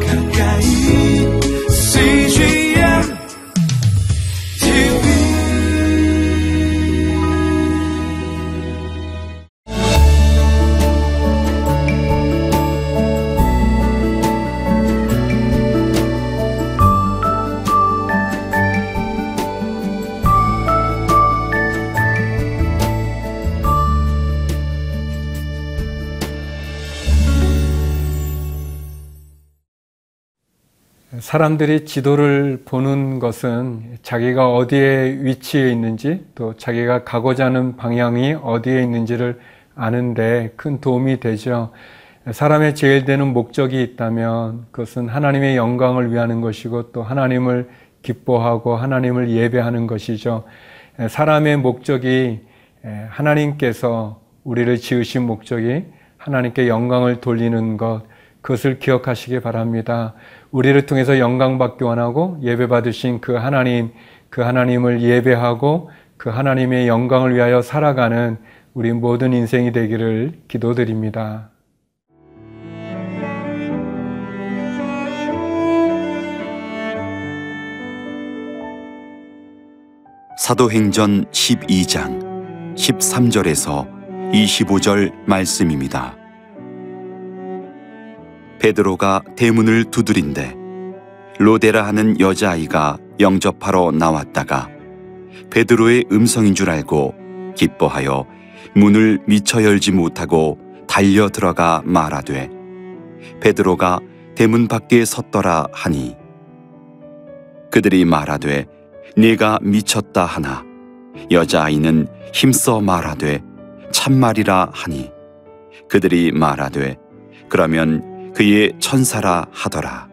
가까 사람들이 지도를 보는 것은 자기가 어디에 위치해 있는지 또 자기가 가고자 하는 방향이 어디에 있는지를 아는데 큰 도움이 되죠. 사람의 제일 되는 목적이 있다면 그것은 하나님의 영광을 위하는 것이고 또 하나님을 기뻐하고 하나님을 예배하는 것이죠. 사람의 목적이 하나님께서 우리를 지으신 목적이 하나님께 영광을 돌리는 것, 그것을 기억하시기 바랍니다. 우리를 통해서 영광 받기 원하고 예배 받으신 그 하나님, 그 하나님을 예배하고 그 하나님의 영광을 위하여 살아가는 우리 모든 인생이 되기를 기도드립니다. 사도행전 12장 13절에서 25절 말씀입니다. 베드로가 대문을 두드린데 로데라 하는 여자아이가 영접하러 나왔다가 베드로의 음성인 줄 알고 기뻐하여 문을 미처 열지 못하고 달려 들어가 말하되 베드로가 대문 밖에 섰더라 하니 그들이 말하되 네가 미쳤다 하나 여자아이는 힘써 말하되 참말이라 하니 그들이 말하되 그러면 그의 천사라 하더라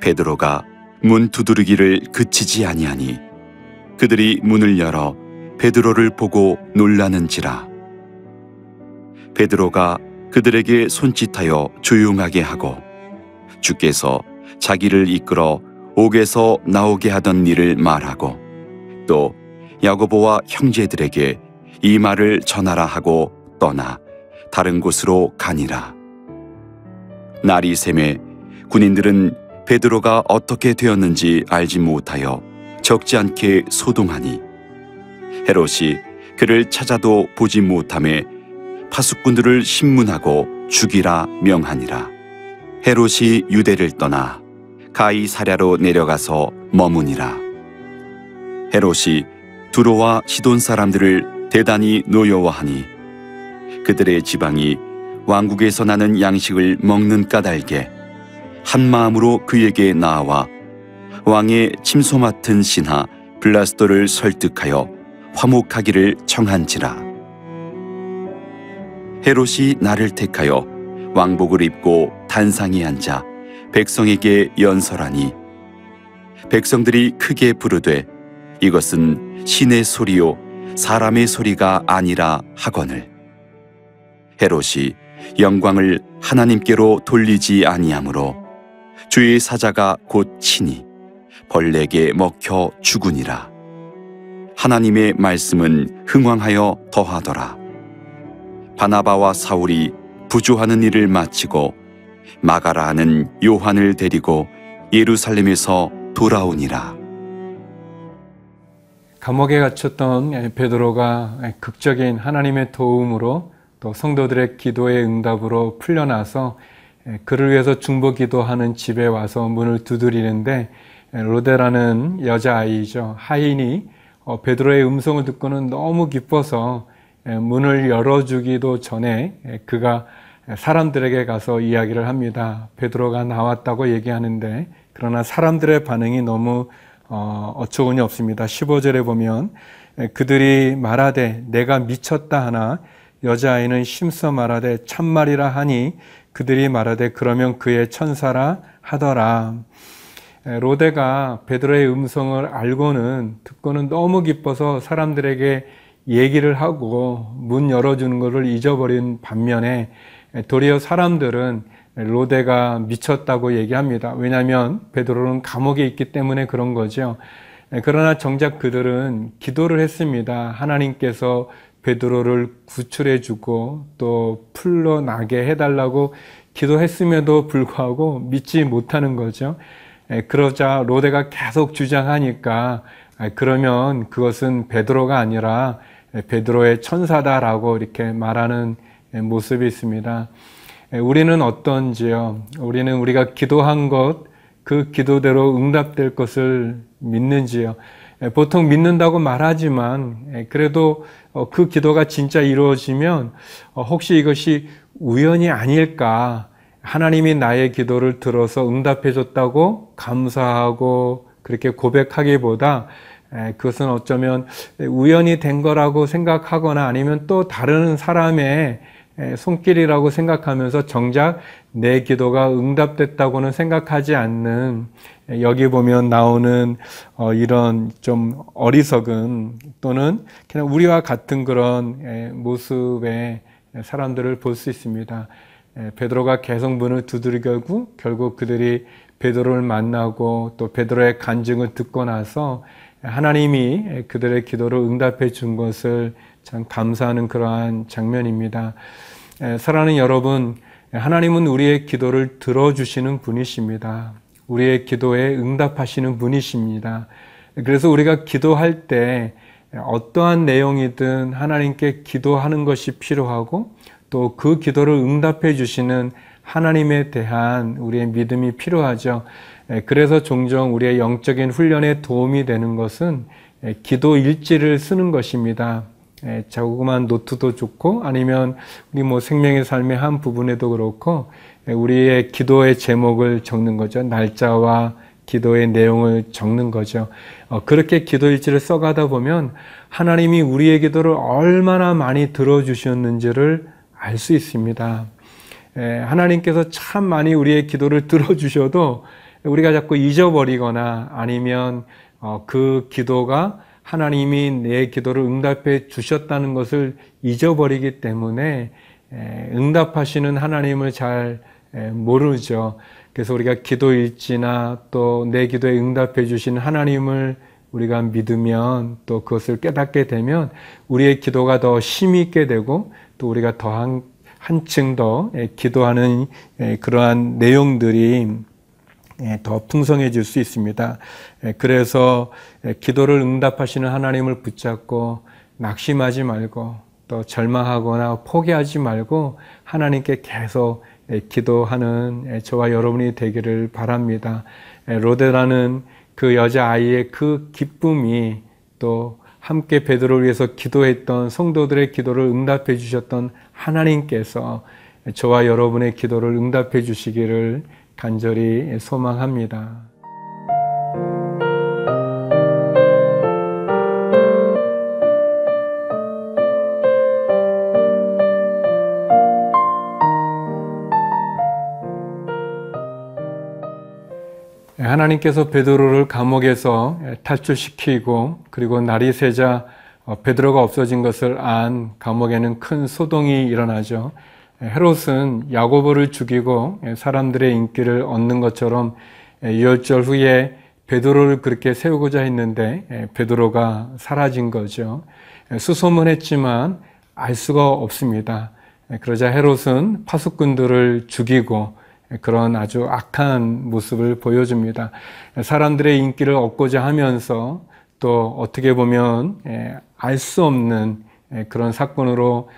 베드로가 문 두드리기를 그치지 아니하니 그들이 문을 열어 베드로를 보고 놀라는지라 베드로가 그들에게 손짓하여 조용하게 하고 주께서 자기를 이끌어 옥에서 나오게 하던 일을 말하고 또 야고보와 형제들에게 이 말을 전하라 하고 떠나 다른 곳으로 가니라. 날이 샘에 군인들은 베드로가 어떻게 되었는지 알지 못하여 적지 않게 소동하니 헤롯이 그를 찾아도 보지 못함에 파수꾼들을 신문하고 죽이라 명하니라. 헤롯이 유대를 떠나 가이사랴로 내려가서 머무니라. 헤롯이 두로와 시돈 사람들을 대단히 노여워하니 그들의 지방이 왕국에서 나는 양식을 먹는 까닭에 한 마음으로 그에게 나와 왕의 침소 맡은 신하 블라스도를 설득하여 화목하기를 청한지라. 헤롯이 나를 택하여 왕복을 입고 단상에 앉아 백성에게 연설하니 백성들이 크게 부르되 이것은 신의 소리요 사람의 소리가 아니라 하거늘 헤롯이 영광을 하나님께로 돌리지 아니하므로 주의 사자가 곧 치니 벌레에게 먹혀 죽으니라 하나님의 말씀은 흥왕하여 더하더라 바나바와 사울이 부조하는 일을 마치고 마가라 하는 요한을 데리고 예루살렘에서 돌아오니라. 감옥에 갇혔던 베드로가 극적인 하나님의 도움으로 또 성도들의 기도의 응답으로 풀려나서 그를 위해서 중보 기도하는 집에 와서 문을 두드리는데 로데라는 여자아이죠. 하인이 베드로의 음성을 듣고는 너무 기뻐서 문을 열어주기도 전에 그가 사람들에게 가서 이야기를 합니다. 베드로가 나왔다고 얘기하는데 그러나 사람들의 반응이 너무 어처구니 없습니다. 15절에 보면 그들이 말하되 내가 미쳤다 하나 여자아이는 심써 말하되 참말이라 하니 그들이 말하되 그러면 그의 천사라 하더라. 로데가 베드로의 음성을 알고는 듣고는 너무 기뻐서 사람들에게 얘기를 하고 문 열어주는 것을 잊어버린 반면에 도리어 사람들은 로데가 미쳤다고 얘기합니다. 왜냐하면 베드로는 감옥에 있기 때문에 그런 거죠. 그러나 정작 그들은 기도를 했습니다. 하나님께서 베드로를 구출해 주고 또 풀러나게 해달라고 기도했음에도 불구하고 믿지 못하는 거죠. 에, 그러자 로데가 계속 주장하니까 아, 그러면 그것은 베드로가 아니라 베드로의 천사다라고 이렇게 말하는 모습이 있습니다. 우리는 어떤지요? 우리는 우리가 기도한 것, 그 기도대로 응답될 것을 믿는지요? 보통 믿는다고 말하지만 그래도 어, 그 기도가 진짜 이루어지면 어, 혹시 이것이 우연이 아닐까? 하나님이 나의 기도를 들어서 응답해 줬다고 감사하고 그렇게 고백하기보다 그것은 어쩌면 우연이 된 거라고 생각하거나 아니면 또 다른 사람의 손길이라고 생각하면서 정작 내 기도가 응답됐다고는 생각하지 않는 여기 보면 나오는 어, 이런 좀 어리석은 또는 그냥 우리와 같은 그런 모습의 사람들을 볼 수 있습니다. 베드로가 계속 문을 두드리고 결국 그들이 베드로를 만나고 또 베드로의 간증을 듣고 나서 하나님이 그들의 기도를 응답해 준 것을 참 감사하는 그러한 장면입니다. 사랑하는 여러분, 하나님은 우리의 기도를 들어주시는 분이십니다. 우리의 기도에 응답하시는 분이십니다. 그래서 우리가 기도할 때 어떠한 내용이든 하나님께 기도하는 것이 필요하고 또 그 기도를 응답해 주시는 하나님에 대한 우리의 믿음이 필요하죠. 그래서 종종 우리의 영적인 훈련에 도움이 되는 것은 기도 일지를 쓰는 것입니다. 자그마한 노트도 좋고 아니면 우리 뭐 생명의 삶의 한 부분에도 그렇고 우리의 기도의 제목을 적는 거죠. 날짜와 기도의 내용을 적는 거죠. 어, 그렇게 기도 일지를 써가다 보면 하나님이 우리의 기도를 얼마나 많이 들어주셨는지를 알 수 있습니다. 하나님께서 참 많이 우리의 기도를 들어주셔도 우리가 자꾸 잊어버리거나 아니면 어, 그 기도가 하나님이 내 기도를 응답해 주셨다는 것을 잊어버리기 때문에 응답하시는 하나님을 잘 모르죠. 그래서 우리가 기도 일지나 또 내 기도에 응답해 주신 하나님을 우리가 믿으면 또 그것을 깨닫게 되면 우리의 기도가 더 힘이 있게 되고 또 우리가 더 한, 한층 더 기도하는 그러한 내용들이 예, 더 풍성해질 수 있습니다. 예, 그래서 예, 기도를 응답하시는 하나님을 붙잡고 낙심하지 말고 또 절망하거나 포기하지 말고 하나님께 계속 기도하는 저와 여러분이 되기를 바랍니다. 로데라는 그 여자 아이의 그 기쁨이 또 함께 베드로를 위해서 기도했던 성도들의 기도를 응답해 주셨던 하나님께서 저와 여러분의 기도를 응답해 주시기를 간절히 소망합니다. 하나님께서 베드로를 감옥에서 탈출시키고 그리고 날이 새자 베드로가 없어진 것을 안 감옥에는 큰 소동이 일어나죠. 헤롯은 야고보를 죽이고 사람들의 인기를 얻는 것처럼 유월절 후에 베드로를 그렇게 세우고자 했는데 베드로가 사라진 거죠. 수소문했지만 알 수가 없습니다. 그러자 헤롯은 파수꾼들을 죽이고 그런 아주 악한 모습을 보여줍니다. 사람들의 인기를 얻고자 하면서 또 어떻게 보면 알 수 없는 그런 사건으로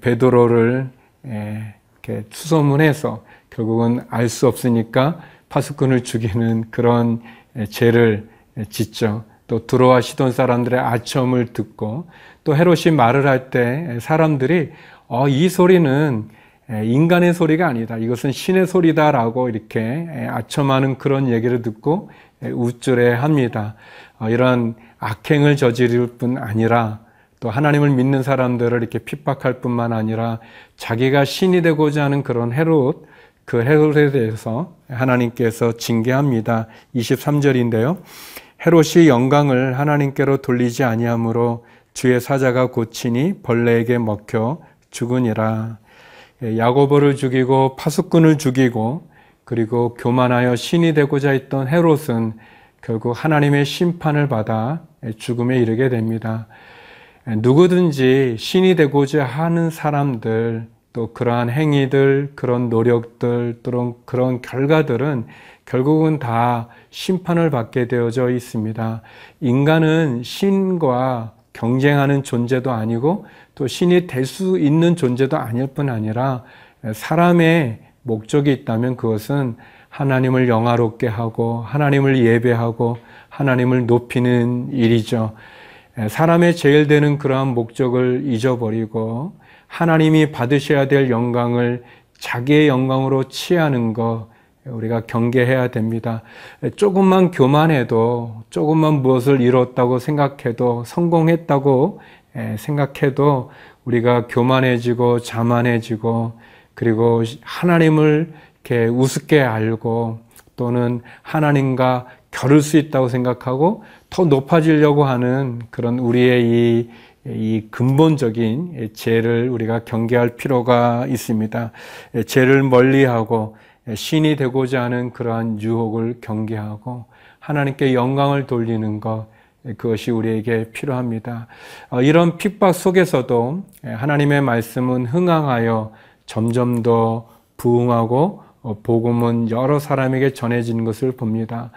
베드로를 예, 이렇게 수소문해서 결국은 알 수 없으니까 파수꾼을 죽이는 그런 예, 죄를 예, 짓죠. 또 들어와 시돈 사람들의 아첨을 듣고 또 헤롯이 말을 할 때 사람들이 어, 이 소리는 인간의 소리가 아니다. 이것은 신의 소리다라고 이렇게 아첨하는 그런 얘기를 듣고 우쭐해 합니다. 어, 이런 악행을 저지를 뿐 아니라 또 하나님을 믿는 사람들을 이렇게 핍박할 뿐만 아니라 자기가 신이 되고자 하는 그런 헤롯, 그 헤롯에 대해서 하나님께서 징계합니다. 23절인데요. 헤롯이 영광을 하나님께로 돌리지 아니하므로 주의 사자가 고치니 벌레에게 먹혀 죽으니라. 예, 야고보를 죽이고 파수꾼을 죽이고 그리고 교만하여 신이 되고자 했던 헤롯은 결국 하나님의 심판을 받아 죽음에 이르게 됩니다. 누구든지 신이 되고자 하는 사람들, 또 그러한 행위들, 그런 노력들, 또는 그런 결과들은 결국은 다 심판을 받게 되어져 있습니다. 인간은 신과 경쟁하는 존재도 아니고 또 신이 될 수 있는 존재도 아닐 뿐 아니라 사람의 목적이 있다면 그것은 하나님을 영화롭게 하고 하나님을 예배하고 하나님을 높이는 일이죠. 사람의 제일 되는 그러한 목적을 잊어버리고 하나님이 받으셔야 될 영광을 자기의 영광으로 취하는 것 우리가 경계해야 됩니다. 조금만 교만해도 조금만 무엇을 이뤘다고 생각해도 성공했다고 생각해도 우리가 교만해지고 자만해지고 그리고 하나님을 이렇게 우습게 알고 또는 하나님과 겨룰 수 있다고 생각하고 더 높아지려고 하는 그런 우리의 이, 이 근본적인 죄를 우리가 경계할 필요가 있습니다. 죄를 멀리하고 신이 되고자 하는 그러한 유혹을 경계하고 하나님께 영광을 돌리는 것 그것이 우리에게 필요합니다. 어, 이런 핍박 속에서도 하나님의 말씀은 흥황하여 점점 더 부흥하고 어, 복음은 여러 사람에게 전해지는 것을 봅니다.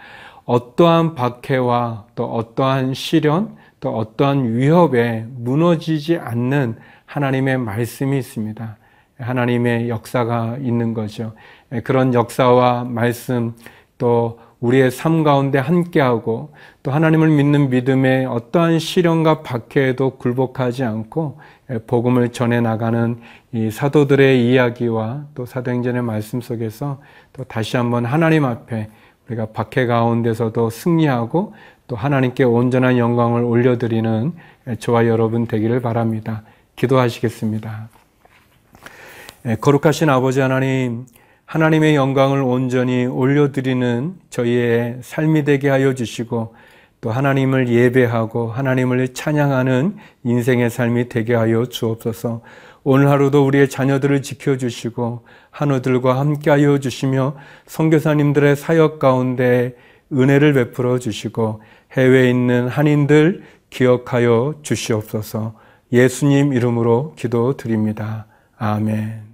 어떠한 박해와 또 어떠한 시련 또 어떠한 위협에 무너지지 않는 하나님의 말씀이 있습니다. 하나님의 역사가 있는 거죠. 예, 그런 역사와 말씀 또 우리의 삶 가운데 함께하고 또 하나님을 믿는 믿음에 어떠한 시련과 박해에도 굴복하지 않고 예, 복음을 전해 나가는 이 사도들의 이야기와 또 사도행전의 말씀 속에서 또 다시 한번 하나님 앞에 우리가 박해 가운데서도 승리하고 또 하나님께 온전한 영광을 올려드리는 예, 저와 여러분 되기를 바랍니다. 기도하시겠습니다. 거룩하신 아버지 하나님, 하나님의 영광을 온전히 올려드리는 저희의 삶이 되게 하여 주시고 또 하나님을 예배하고 하나님을 찬양하는 인생의 삶이 되게 하여 주옵소서. 오늘 하루도 우리의 자녀들을 지켜주시고 한우들과 함께하여 주시며 선교사님들의 사역 가운데 은혜를 베풀어 주시고 해외에 있는 한인들 기억하여 주시옵소서. 예수님 이름으로 기도드립니다. 아멘.